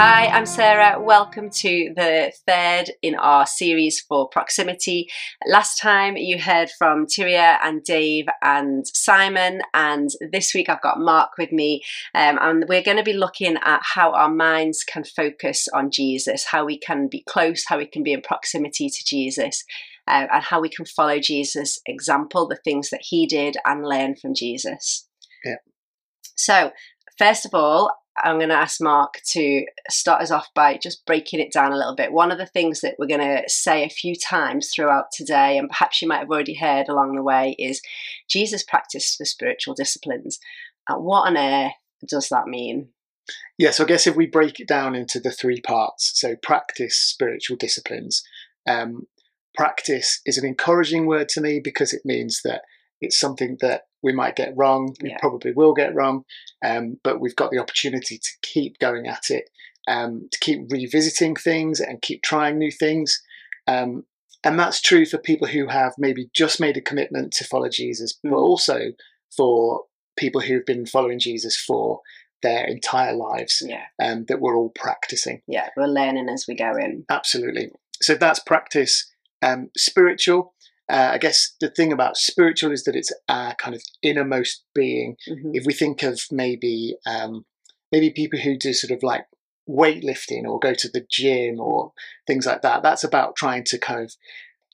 Hi, I'm Sarah. Welcome to the third in our series for proximity. Last time you heard from Tyria and Dave and Simon, and this week I've got Mark with me, um, and we're going to be looking at how our minds can focus on Jesus, how we can be close, how we can be in proximity to Jesus. Uh, and how we can follow Jesus' example, the things that he did, and learn from Jesus. Yeah. So, first of all, I'm going to ask Mark to start us off by just breaking it down a little bit. One of the things that we're going to say a few times throughout today, and perhaps you might have already heard along the way, is Jesus practiced the spiritual disciplines. Uh, what on earth does that mean? Yeah, so I guess if we break it down into the three parts, so practice spiritual disciplines. Um, practice is an encouraging word to me because it means that it's something that we might get wrong, we Yeah. probably will get wrong, um, but we've got the opportunity to keep going at it, um, to keep revisiting things and keep trying new things. Um, and that's true for people who have maybe just made a commitment to follow Jesus, but Mm. also for people who've been following Jesus for their entire lives, Yeah, um, that we're all practicing. yeah, we're learning as we go in. Absolutely. So that's practice. Um, spiritual. Uh, I guess the thing about spiritual is that it's our kind of innermost being. Mhm. If we think of maybe um, maybe people who do sort of like weightlifting or go to the gym or things like that, that's about trying to kind of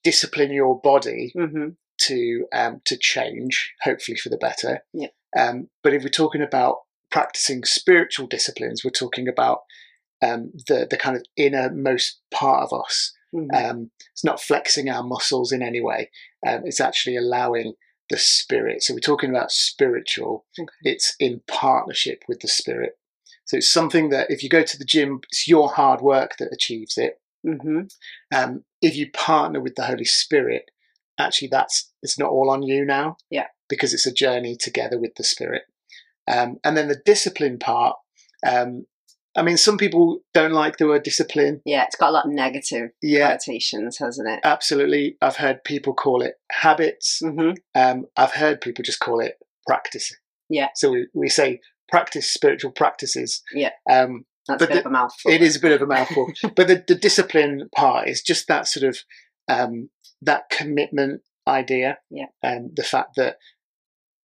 discipline your body Mhm. to um, to change, hopefully for the better. Yeah. Um, but if we're talking about practicing spiritual disciplines, we're talking about um, the the kind of innermost part of us. Mhm. Um, it's not flexing our muscles in any way. Um, it's actually allowing the spirit. So we're talking about spiritual. Okay. It's in partnership with the spirit. So it's something that if you go to the gym, it's your hard work that achieves it. Mhm. Um, if you partner with the Holy Spirit, actually that's it's not all on you now. Yeah. Because it's a journey together with the Spirit. Um, and then the discipline part. Um, I mean, some people don't like the word discipline. Yeah, it's got a lot of negative Yeah, connotations, hasn't it? absolutely. I've heard people call it habits. hmm Um, I've heard people just call it practice. Yeah. So we, we say practice spiritual practices. Yeah. Um, That's But a bit the- of a mouthful. it is a bit of a mouthful, but the, the discipline part is just that sort of um, that commitment idea. Yeah. And the fact that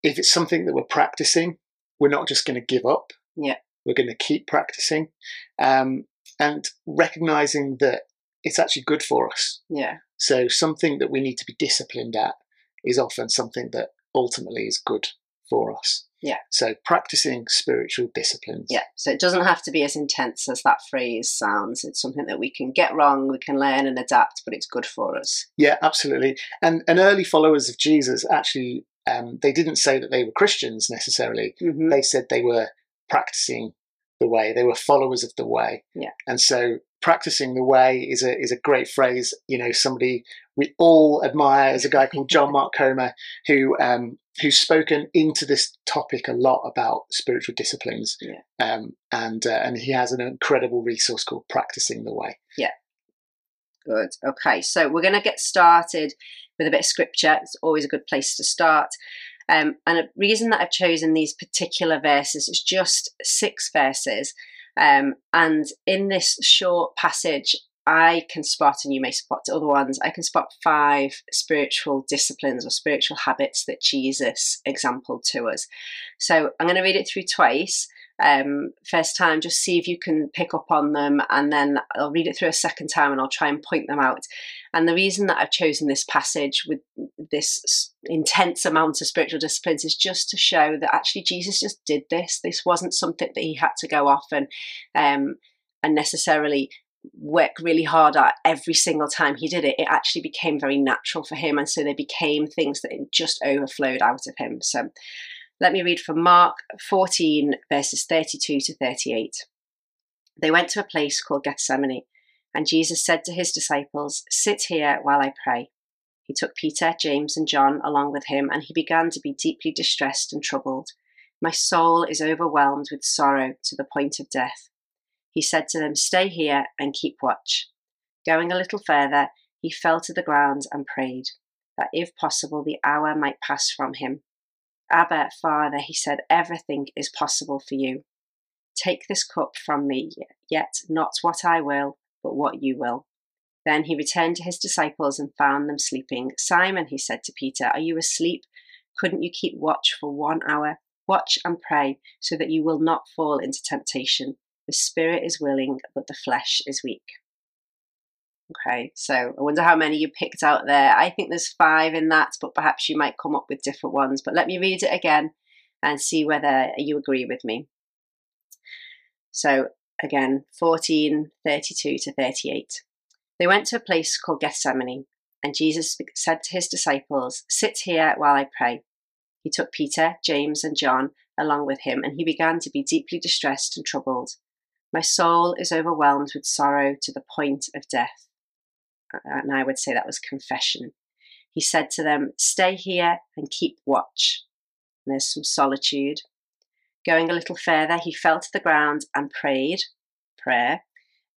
if it's something that we're practicing, we're not just going to give up. Yeah. We're going to keep practicing, um, and recognizing that it's actually good for us. Yeah, So something that we need to be disciplined at is often something that ultimately is good for us. Yeah. So practicing spiritual disciplines. yeah. So it doesn't have to be as intense as that phrase sounds. It's something that we can get wrong, we can learn and adapt, but it's good for us. Yeah, absolutely. And and early followers of Jesus actually um, they didn't say that they were Christians necessarily. hmm They said they were practicing the way. They were followers of the way. Yeah. And so practicing the way is a is a great phrase. You know, somebody we all admire is a guy called John Mark Comer who um, who's spoken into this topic a lot about spiritual disciplines. Yeah. Um, and uh, and he has an incredible resource called Practicing the Way. Yeah. Good. Okay, so we're going to get started with a bit of scripture. It's always a good place to start. Um, and a reason that I've chosen these particular verses is just six verses. Um, and in this short passage, I can spot, and you may spot other ones, I can spot five spiritual disciplines or spiritual habits that Jesus exampled to us. So I'm going to read it through twice um, first time, just see if you can pick up on them, and then I'll read it through a second time and I'll try and point them out. And the reason that I've chosen this passage with this intense amount of spiritual disciplines is just to show that actually Jesus just did this. This wasn't something that he had to go off and um, and necessarily work really hard at every single time he did it. It actually became very natural for him, and so they became things that just overflowed out of him. So let me read from Mark 14, verses 32 to 38. They went to a place called Gethsemane, and Jesus said to his disciples, Sit here while I pray. He took Peter, James, and John along with him, and he began to be deeply distressed and troubled. My soul is overwhelmed with sorrow to the point of death. He said to them, Stay here and keep watch. Going a little further, he fell to the ground and prayed, that if possible the hour might pass from him. Abba, Father, he said, everything is possible for you. Take this cup from me, yet not what I will, but what you will. Then he returned to his disciples and found them sleeping. Simon, he said to Peter, Are you asleep? Couldn't you keep watch for one hour? Watch and pray so that you will not fall into temptation. The spirit is willing, but the flesh is weak. Okay, so I wonder how many you picked out there. I think there's five in that, but perhaps you might come up with different ones. But let me read it again and see whether you agree with me. So again, 14, 32 to 38. They went to a place called Gethsemane, and Jesus said to his disciples, Sit here while I pray. He took Peter, James, and John along with him, and he began to be deeply distressed and troubled. My soul is overwhelmed with sorrow to the point of death. And I would say that was confession. He said to them, Stay here and keep watch. And there's some solitude. Going a little further, he fell to the ground and prayed, prayer,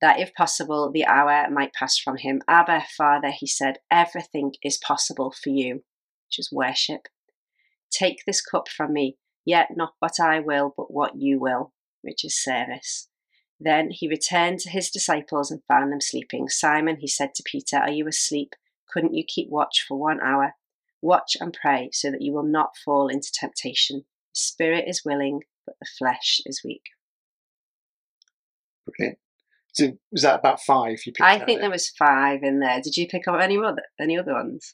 that if possible, the hour might pass from him. Abba, Father, he said, everything is possible for you, which is worship. Take this cup from me, yet not what I will, but what you will, which is service. Then he returned to his disciples and found them sleeping. Simon, he said to Peter, Are you asleep? Couldn't you keep watch for one hour? Watch and pray so that you will not fall into temptation. The spirit is willing, but the flesh is weak. Brilliant. So was that about five? You I think there? there was five in there. Did you pick up any other any other ones?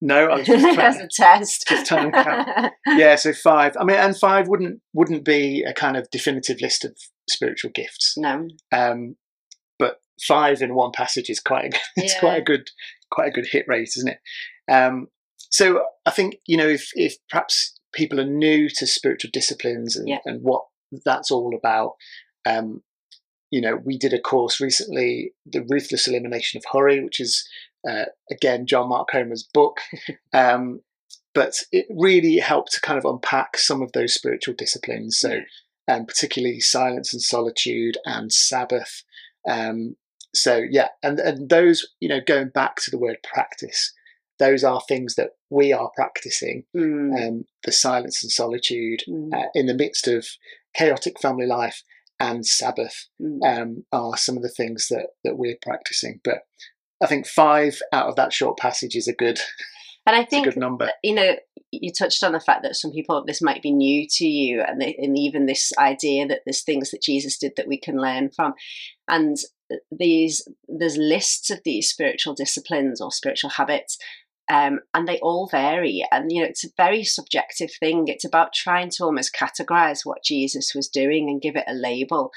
No, I was just as a test. Just trying. Yeah, so five. I mean, and five wouldn't wouldn't be a kind of definitive list of spiritual gifts. No. Um, but five in one passage is quite a, it's yeah. quite a good quite a good hit rate, isn't it? Um, so I think you know if if perhaps people are new to spiritual disciplines and, yeah. and what that's all about. Um, you know, we did a course recently, the ruthless elimination of hurry, which is uh, again John Mark Comer's book. um, but it really helped to kind of unpack some of those spiritual disciplines. So, um, particularly silence and solitude and Sabbath. Um, so yeah, and and those you know going back to the word practice, those are things that we are practicing. Mm. Um, the silence and solitude mm. uh, in the midst of chaotic family life and Sabbath mm. um, are some of the things that that we're practicing. But I think five out of that short passage is a good. And I think good number. You know, you touched on the fact that some people this might be new to you, and, they, and even this idea that there's things that Jesus did that we can learn from, and these there's lists of these spiritual disciplines or spiritual habits um, and they all vary. And you know it's a very subjective thing. It's about trying to almost categorize what jesus was doing and give it a label.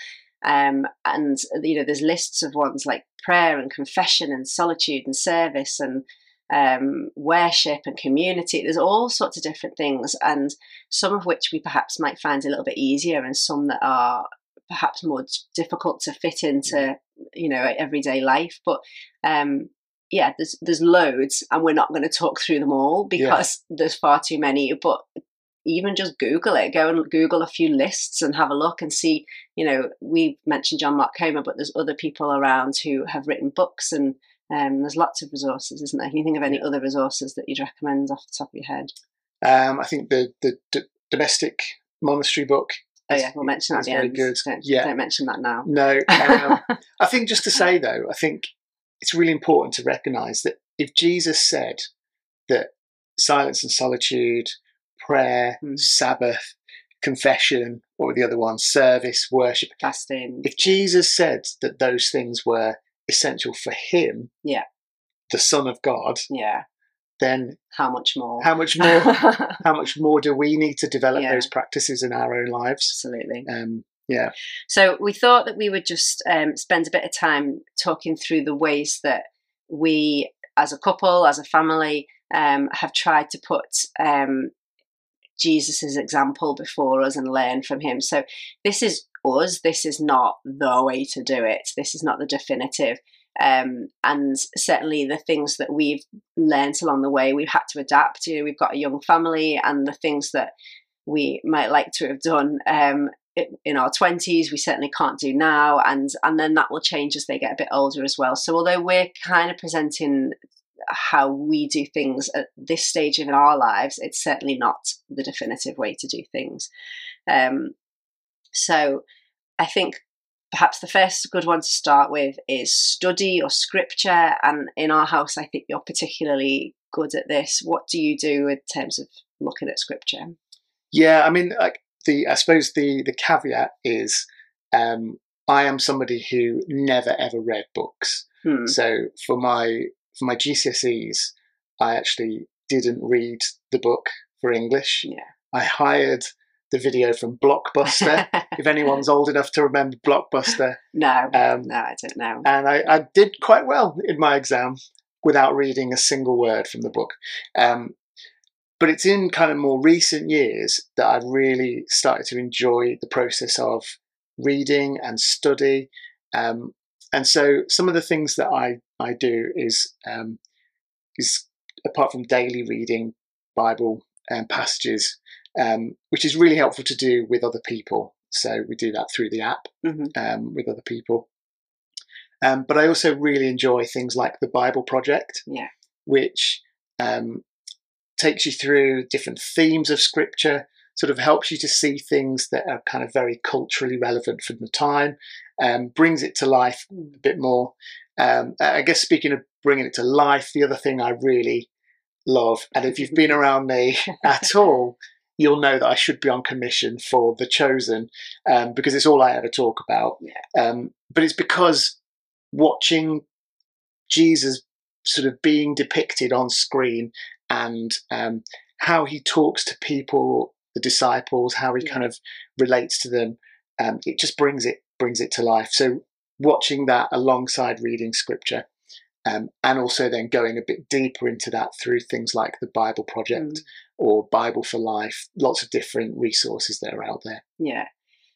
Um, and you know there's lists of ones like prayer and confession and solitude and service and um, worship and community there's all sorts of different things and some of which we perhaps might find a little bit easier and some that are perhaps more difficult to fit into you know everyday life but um yeah, there's there's loads, and we're not going to talk through them all because yeah. there's far too many. But even just Google it, go and Google a few lists and have a look and see. You know, we mentioned John Mark Comer, but there's other people around who have written books, and um, there's lots of resources, isn't there? Can you think of any other resources that you'd recommend off the top of your head? Um, I think the the d- domestic monastery book Oh yeah, we'll mention that at the very end. good. Don't, yeah, don't mention that now. No, um, I think just to say though, I think it's really important to recognize that if Jesus said that silence and solitude, prayer, mm. Sabbath, confession, what were the other ones? Service, worship, fasting. If Jesus said that those things were essential for him, yeah, the Son of God, yeah, then how much more? How much more? how much more do we need to develop Yeah. those practices in our own lives? Absolutely. Um, yeah, So we thought that we would just um, spend a bit of time talking through the ways that we, as a couple, as a family, um, have tried to put um, Jesus's example before us and learn from him. So this is us. This is not the way to do it. This is not the definitive. Um, and certainly the things that we've learnt along the way, we've had to adapt. You know, we've got a young family, and the things that we might like to have done um, in our 20s we certainly can't do now and and then that will change as they get a bit older as well so although we're kind of presenting how we do things at this stage in our lives it's certainly not the definitive way to do things um, so I think perhaps the first good one to start with is study or scripture. And in our house, I think you're particularly good at this. What do you do in terms of looking at scripture? Yeah, I mean, like the I suppose the the caveat is um, I am somebody who never ever read books. Hmm. So for my for my GCSEs, I actually didn't read the book for English. Yeah. I hired the video from Blockbuster. if anyone's old enough to remember Blockbuster, no, um, no, I don't know. and I, I did quite well in my exam without reading a single word from the book. Um, but it's in kind of more recent years that I've really started to enjoy the process of reading and study. Um, and so some of the things that I, I do is um, is apart from daily reading Bible and passages, um, which is really helpful to do with other people. So we do that through the app Mhm. um, with other people. Um, but I also really enjoy things like the Bible Project, Yeah. which um, takes you through different themes of Scripture, sort of helps you to see things that are kind of very culturally relevant from the time, um, brings it to life a bit more. Um, I guess speaking of bringing it to life, the other thing I really love, and if you've been around me at all, you'll know that I should be on commission for The Chosen um, because it's all I ever talk about. Um, but it's because watching Jesus sort of being depicted on screen and um, how he talks to people, the disciples, how he Yeah. kind of relates to them, um, it just brings it brings it to life. So watching that alongside reading scripture. Um, and also then going a bit deeper into that through things like the Bible Project Mm. Or Bible for Life, lots of different resources that are out there. Yeah,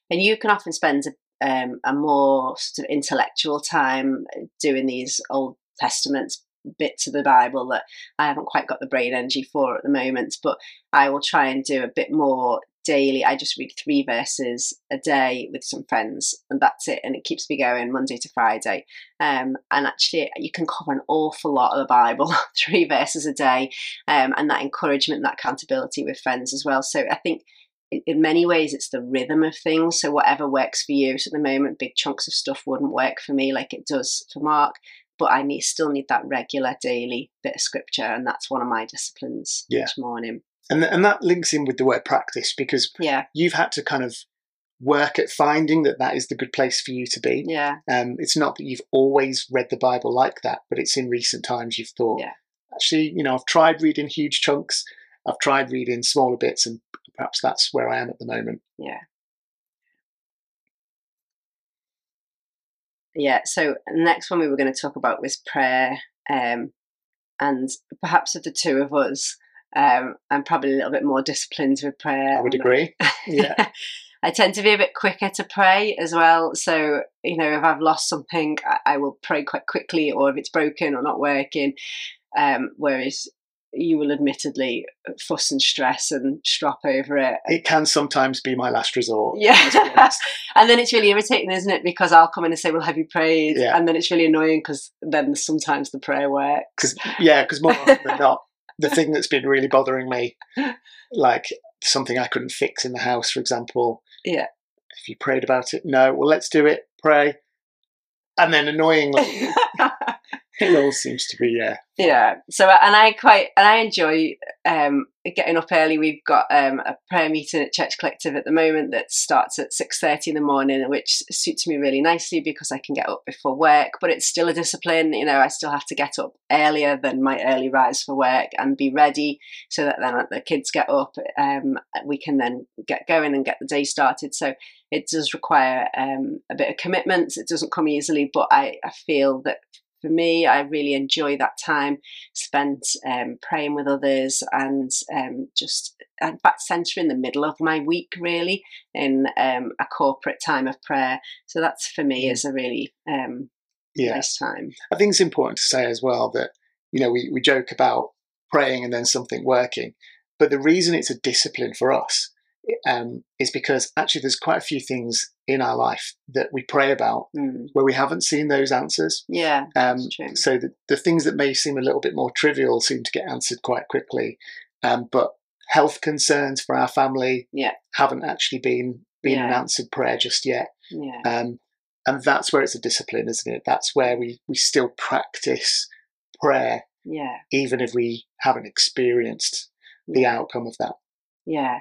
and you can often spend a, um, a more sort of intellectual time doing these Old Testaments bits of the Bible that I haven't quite got the brain energy for at the moment. But I will try and do a bit more daily. I just read three verses a day with some friends, and that's it. And it keeps me going Monday to Friday. Um, and actually, you can cover an awful lot of the Bible, three verses a day, um, and that encouragement, that accountability with friends as well. So I think in- many ways it's the rhythm of things so whatever works for you so at the moment big chunks of stuff wouldn't work for me like it does for mark but i need still need that regular daily bit of scripture and that's one of my disciplines Yeah. each morning And, and that links in with the word practice because yeah you've had to kind of work at finding that that is the good place for you to be. yeah Um, it's not that you've always read the Bible like that, but it's in recent times you've thought, Yeah. actually, you know, I've tried reading huge chunks, I've tried reading smaller bits, and perhaps that's where I am at the moment. yeah yeah so next one we were going to talk about was prayer um, and perhaps of the two of us um, i'm probably a little bit more disciplined with prayer I would agree. Yeah. I tend to be a bit quicker to pray as well. So, you know, if I've lost something, I, I will pray quite quickly, or if it's broken or not working. Um, whereas you will admittedly fuss and stress and strop over it. It can sometimes be my last resort. Yeah. let's be honest. and then it's really irritating, isn't it? Because I'll come in and say, Well, have you prayed? Yeah. And then it's really annoying because then sometimes the prayer works. Because yeah, because more often than not, the thing that's been really bothering me, like something I couldn't fix in the house, for example. Yeah. If you prayed about it, no. Well, let's do it. Pray, and then annoyingly, it all seems to be yeah. yeah so and i quite and i enjoy um getting up early. We've got um a prayer meeting at church collective at the moment that starts at 6.30 in the morning which suits me really nicely because i can get up before work but it's still a discipline you know i still have to get up earlier than my early rise for work and be ready so that then the kids get up um we can then get going and get the day started. So it does require um, a bit of commitment. It doesn't come easily but i, I feel that for me, I really enjoy that time spent um, praying with others and um, just, in fact, centre in the middle of my week, really, in um, a corporate time of prayer. So that's for me Mm. is a really um, Yeah, nice time. I think it's important to say as well that you know we we joke about praying and then something working, but the reason it's a discipline for us um, is because actually there's quite a few things in our life that we pray about Mm. where we haven't seen those answers. Yeah, Um, so the, the things that may seem a little bit more trivial seem to get answered quite quickly. Um, but health concerns for our family Yeah. haven't actually been been an answered prayer just yet. Yeah. Um, and that's where it's a discipline, isn't it? That's where we, we still practice prayer, Yeah. even if we haven't experienced the outcome of that. Yeah.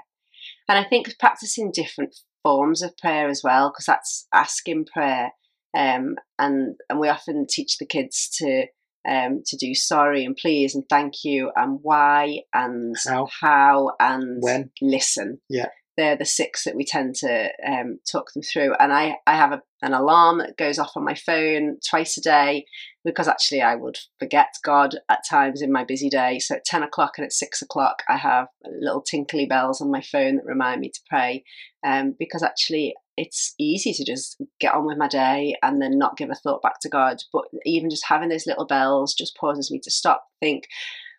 And I think practicing different forms of prayer as well, because that's asking prayer. Um, and and we often teach the kids to um, to do sorry and please and thank you and why and How. how and When. listen. Yeah. They're the six that we tend to um, talk them through. And I, I have a, an alarm that goes off on my phone twice a day because actually I would forget God at times in my busy day. So at 10 o'clock and at 6 o'clock, I have little tinkly bells on my phone that remind me to pray um, because actually it's easy to just get on with my day and then not give a thought back to God. But even just having those little bells just pauses me to stop, think,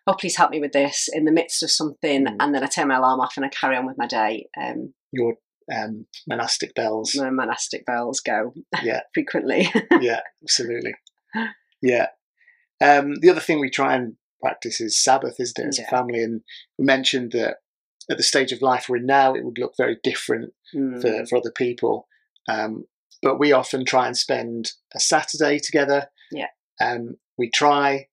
oh, please help me with this in the midst of something. Mm. And then I turn my alarm off and I carry on with my day. Um, Your um, monastic bells. my monastic bells go Yeah. frequently. yeah, absolutely. Yeah. Um, the other thing we try and practice is Sabbath, isn't it, as Yeah. a family? And we mentioned that at the stage of life we're in now, it would look very different Mm. for, for other people. Um, but we often try and spend a Saturday together. Yeah. Um, we try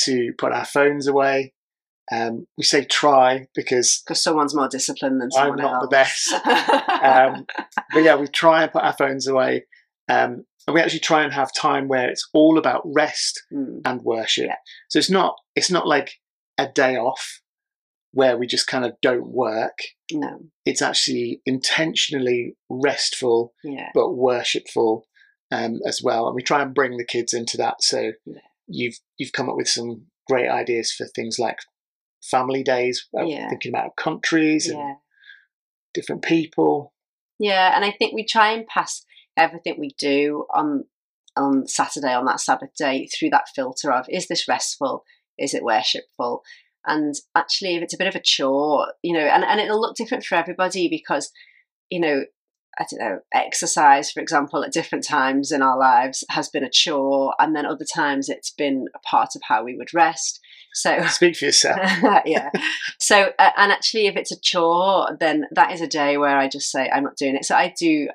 to put our phones away. Um, we say try because because someone's more disciplined than someone I'm not the else. best. Um, but yeah, we try and put our phones away. Um, and we actually try and have time where it's all about rest Mm, and worship. Yeah. So it's not it's not like a day off where we just kind of don't work. no, It's actually intentionally restful yeah, but worshipful um, as well. And we try and bring the kids into that. So Yeah. You've you've come up with some great ideas for things like family days, uh, Yeah. thinking about countries and yeah, different people. yeah. And I think we try and pass everything we do on on Saturday on that Sabbath day through that filter of is this restful, is it worshipful, and actually if it's a bit of a chore, you know, and and it'll look different for everybody because you know. I don't know, exercise, for example, at different times in our lives has been a chore, and then other times it's been a part of how we would rest. So, Speak for yourself. yeah. So, uh, and actually, if it's a chore, then that is a day where I just say I'm not doing it. So I do.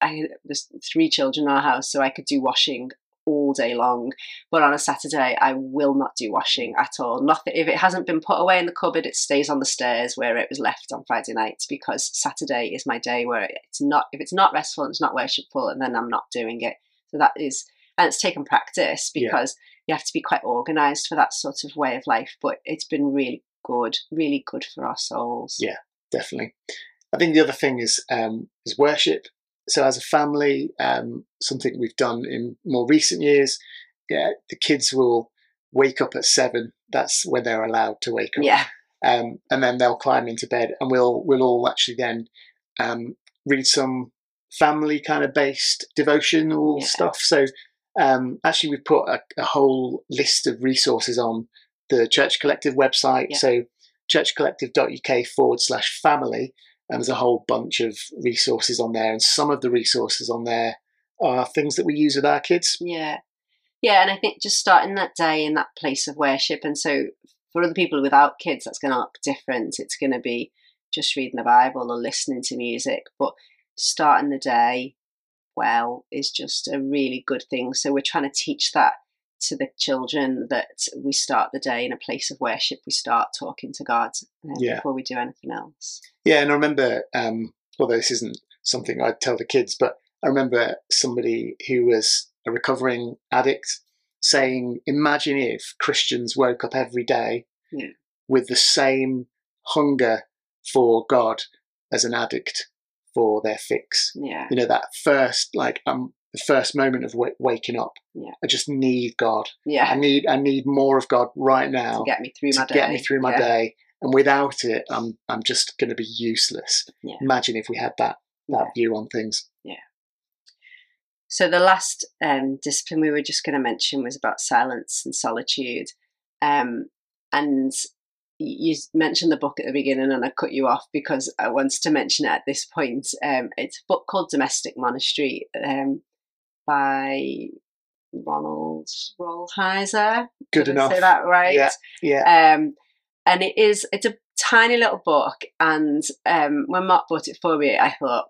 I there's three children in our house, so I could do washing all day long. But on a Saturday, I will not do washing at all. Nothing. If it hasn't been put away in the cupboard, it stays on the stairs where it was left on Friday night because Saturday is my day where it's not. If it's not restful, and it's not worshipful, and then I'm not doing it. So that is, and it's taken practice Yeah. because you have to be quite organised for that sort of way of life. But it's been really good, really good for our souls. Yeah. Definitely. I think the other thing is um, is worship. So as a family, um, something we've done in more recent years, yeah, the kids will wake up at seven. That's when they're allowed to wake up. Yeah, um, and then they'll climb into bed, and we'll we'll all actually then um, read some family kind of based devotional Yeah. stuff. So um, actually, we've put a, a whole list of resources on the Church Collective website. Yeah. So churchcollective.uk forward slash family, and there's a whole bunch of resources on there, and some of the resources on there are things that we use with our kids. yeah, yeah. And I think just starting that day in that place of worship, and so for other people without kids, that's going to look different. It's going to be just reading the Bible or listening to music, but starting the day well is just a really good thing. So we're trying to teach that to the children that we start the day in a place of worship. We start talking to God uh, Yeah. before we do anything else. Yeah, and I remember, um, although this isn't something I'd tell the kids, but I remember somebody who was a recovering addict saying, Imagine if Christians woke up every day Yeah. with the same hunger for God as an addict for their fix. Yeah, You know, that first, like, um, the first moment of w- waking up. Yeah. I just need God. Yeah. I need, I need more of God right now To get me through my day. get me through my Yeah. day. And without it, I'm I'm just going to be useless. Yeah. Imagine if we had that that Yeah. view on things. Yeah. So the last um, discipline we were just going to mention was about silence and solitude, um, and you mentioned the book at the beginning, and I cut you off because I wanted to mention it at this point. Um, it's a book called Domestic Monastery um, by Ronald Rolheiser. Good Did I enough. say that right? Yeah, Yeah, Um, and it is it's a tiny little book, and um, when Mark bought it for me, I thought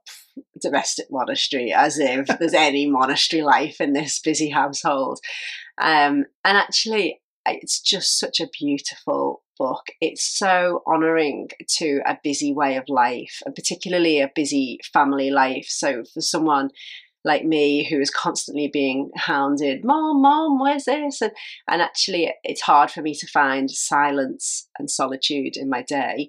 domestic monastery, as if there's any monastery life in this busy household. Um, and actually, it's just such a beautiful book. It's so honouring to a busy way of life, and particularly a busy family life. So for someone like me who is constantly being hounded, Mom, Mom, where's this? And and actually it's hard for me to find silence and solitude in my day.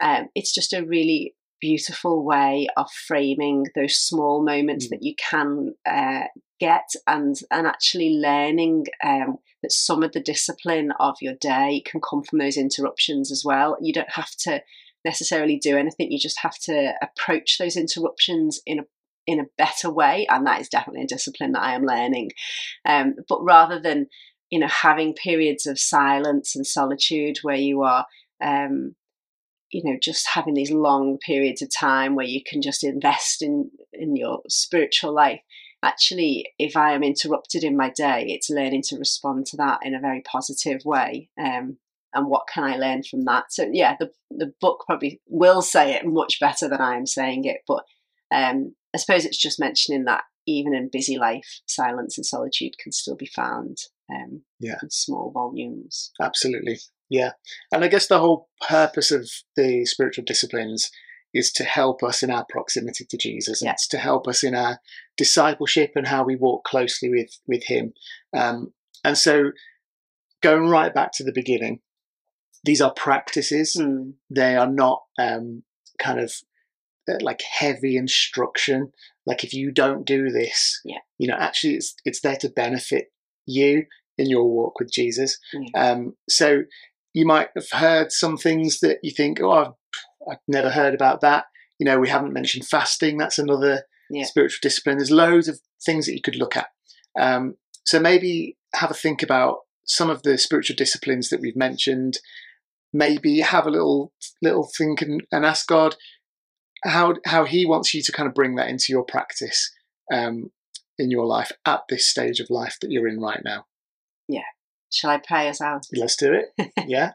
Um, it's just a really beautiful way of framing those small moments mm. that you can uh, get and and actually learning um, that some of the discipline of your day can come from those interruptions as well you don't have to necessarily do anything you just have to approach those interruptions in a in a better way and that is definitely a discipline that i am learning. Um, but rather than you know having periods of silence and solitude where you are um, you know just having these long periods of time where you can just invest in in your spiritual life actually if i am interrupted in my day it's learning to respond to that in a very positive way um, and what can i learn from that? So yeah the the book probably will say it much better than i am saying it but um, i suppose it's just mentioning that even in busy life silence and solitude can still be found um, yeah. in small volumes absolutely yeah. And I guess the whole purpose of the spiritual disciplines is to help us in our proximity to Jesus. Yeah. It's to help us in our discipleship and how we walk closely with, with Him. Um, and so, going right back to the beginning, these are practices. Mm. They are not um, kind of like heavy instruction. Like if you don't do this, yeah. you know, actually, it's it's there to benefit you in your walk with Jesus. Um, so you might have heard some things that you think, oh, I've, I've never heard about that. You know, we haven't mentioned fasting. That's another yeah. spiritual discipline. There's loads of things that you could look at. Um, so maybe have a think about some of the spiritual disciplines that we've mentioned. Maybe have a little little think and, and ask God how how He wants you to kind of bring that into your practice um, in your life at this stage of life that you're in right now. Yeah, Shall I pray us out? Let's do it. Yeah.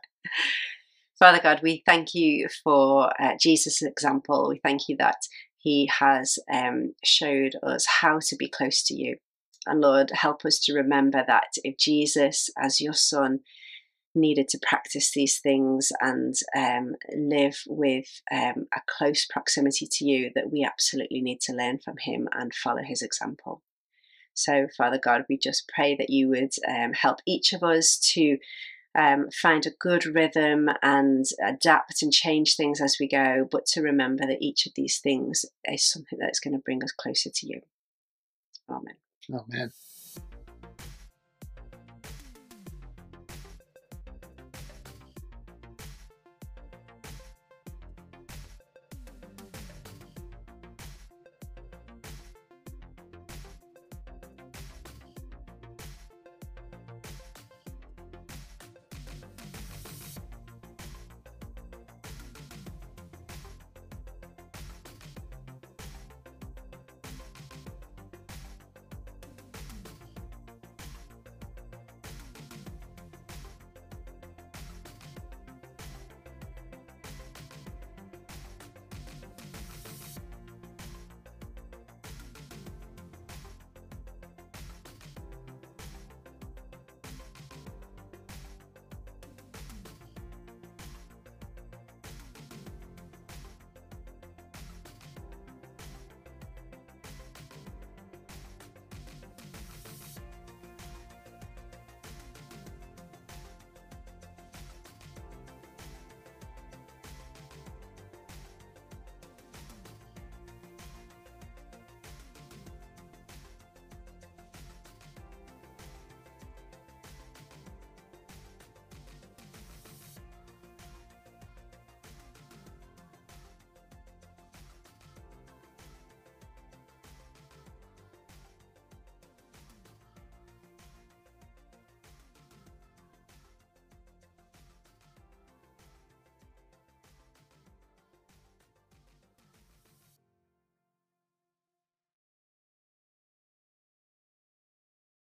Father God, we thank you for uh, Jesus' example. We thank you that he has um, showed us how to be close to you. And Lord, help us to remember that if Jesus, as your son, needed to practice these things and um, live with um, a close proximity to you, that we absolutely need to learn from him and follow his example. So, Father God, we just pray that you would um, help each of us to um, find a good rhythm and adapt and change things as we go, but to remember that each of these things is something that's going to bring us closer to you. Amen. Amen.